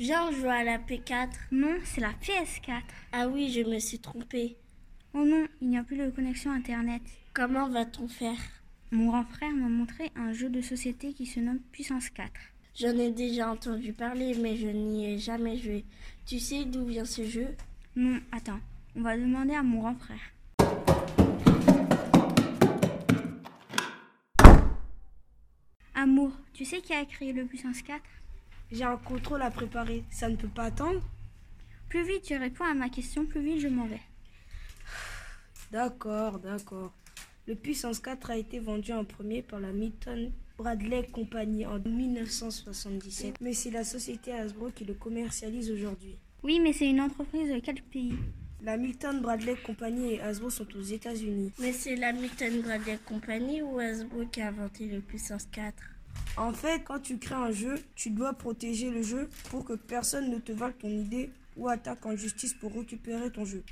encore jouer à la P4 Non, c'est la PS4. Ah oui, je me suis trompée. Oh non, il n'y a plus de connexion Internet. Comment va-t-on faire? Mon grand frère m'a montré un jeu de société qui se nomme Puissance 4. J'en ai déjà entendu parler, mais je n'y ai jamais joué. Tu sais d'où vient ce jeu? Non, attends, on va demander à mon grand frère. Amour, tu sais qui a créé le Puissance 4 J'ai un contrôle à préparer, ça ne peut pas attendre Plus vite tu réponds à ma question, plus vite je m'en vais. D'accord, d'accord. Le Puissance 4 a été vendu en premier par la Milton Bradley Company en 1977, mais c'est la société Hasbro qui le commercialise aujourd'hui. Oui, mais c'est une entreprise de quel pays? La Milton Bradley Company et Hasbro sont aux États-Unis. Mais c'est la Milton Bradley Company ou Hasbro qui a inventé le Puissance 4 En fait, quand tu crées un jeu, tu dois protéger le jeu pour que personne ne te vole ton idée ou attaque en justice pour récupérer ton jeu.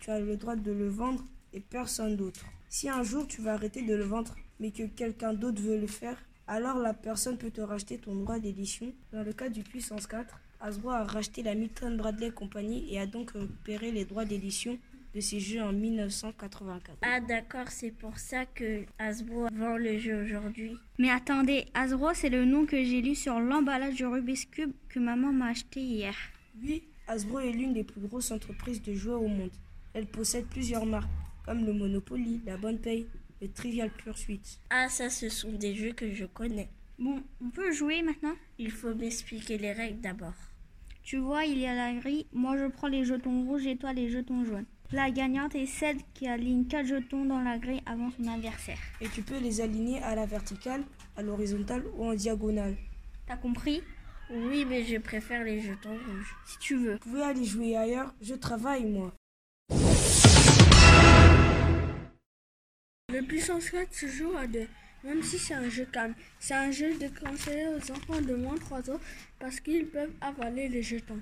Tu as le droit de le vendre et personne d'autre. Si un jour tu vas arrêter de le vendre, mais que quelqu'un d'autre veut le faire, alors la personne peut te racheter ton droit d'édition. Dans le cas du Puissance 4, Hasbro a racheté la Milton Bradley Company et a donc récupéré les droits d'édition de ces jeux en 1984. Ah d'accord, c'est pour ça que Hasbro vend le jeu aujourd'hui. Mais attendez, Hasbro c'est le nom que j'ai lu sur l'emballage du Rubik's Cube que maman m'a acheté hier. Oui, Hasbro est l'une des plus grosses entreprises de jouets au monde. Elle possède plusieurs marques comme le Monopoly, la Bonne Paye, le Trivial Pursuit. Ah ça, ce sont des jeux que je connais. Bon, on peut jouer maintenant? Il faut m'expliquer les règles d'abord. Tu vois, il y a la grille. Moi, je prends les jetons rouges et toi les jetons jaunes. La gagnante est celle qui aligne 4 jetons dans la grille avant son adversaire. Et tu peux les aligner à la verticale, à l'horizontale ou en diagonale. T'as compris? Oui, mais je préfère les jetons rouges. Si tu veux. Vous pouvez aller jouer ailleurs, je travaille moi. Le puissance 4 se joue à deux, même si c'est un jeu calme. C'est un jeu de conseiller aux enfants de moins de 3 ans parce qu'ils peuvent avaler les jetons.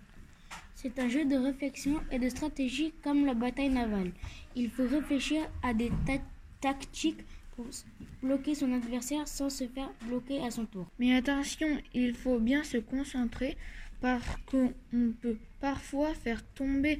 C'est un jeu de réflexion et de stratégie comme la bataille navale. Il faut réfléchir à des ta- tactiques pour bloquer son adversaire sans se faire bloquer à son tour. Mais attention, il faut bien se concentrer parce qu'on peut parfois faire tomber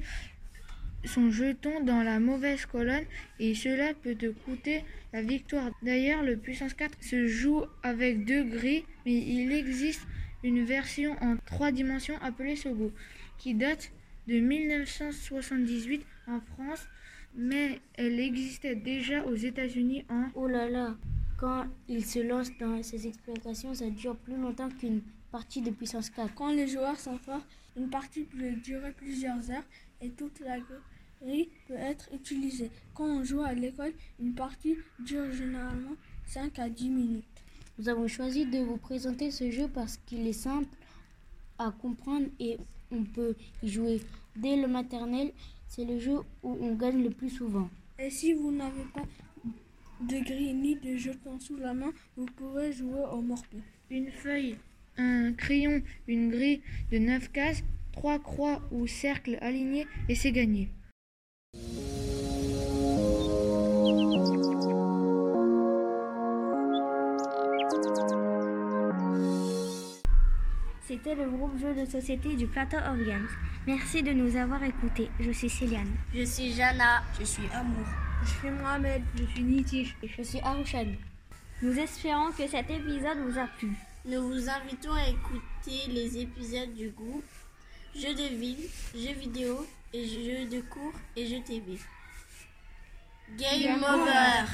son jeton dans la mauvaise colonne et cela peut te coûter la victoire. D'ailleurs, le puissance 4 se joue avec deux grilles, mais il existe une version en trois dimensions appelée Sogo qui date de 1978 en France, mais elle existait déjà aux États-Unis en Oh là là, quand il se lance dans ses explications, ça dure plus longtemps qu'une partie de puissance 4. Quand les joueurs sont forts, une partie peut durer plusieurs heures et toute la grille peut être utilisée. Quand on joue à l'école, une partie dure généralement 5 à 10 minutes. Nous avons choisi de vous présenter ce jeu parce qu'il est simple à comprendre et on peut y jouer dès le maternel. C'est le jeu où on gagne le plus souvent. Et si vous n'avez pas de grille ni de jetons sous la main, vous pouvez jouer au morpion. une feuille, un crayon, une grille de 9 cases, trois croix ou cercles alignés et c'est gagné. C'était le groupe jeu de société du Plateau of Games. Merci de nous avoir écoutés. Je suis Céliane. Je suis Jana. Je suis Amour. Je suis Mohamed. Je suis Nitish. Je suis Arushan. Nous espérons que cet épisode vous a plu. Nous vous invitons à écouter les épisodes du groupe Jeux de ville, jeux vidéo et jeux de cours et jeux TV. Game, over.